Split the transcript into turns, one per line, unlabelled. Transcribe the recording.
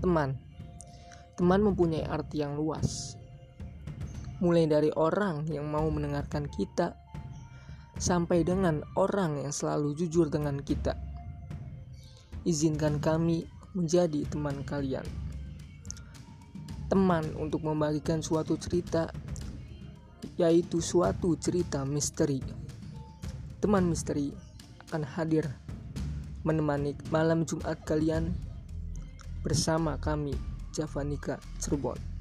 Teman, teman mempunyai arti yang luas, mulai dari orang yang mau mendengarkan kita sampai dengan orang yang selalu jujur dengan kita. Izinkan kami menjadi teman kalian. Teman untuk membagikan suatu cerita, yaitu suatu cerita misteri. Teman misteri akan hadir menemani malam Jumat kalian bersama kami Javanika Cirebon.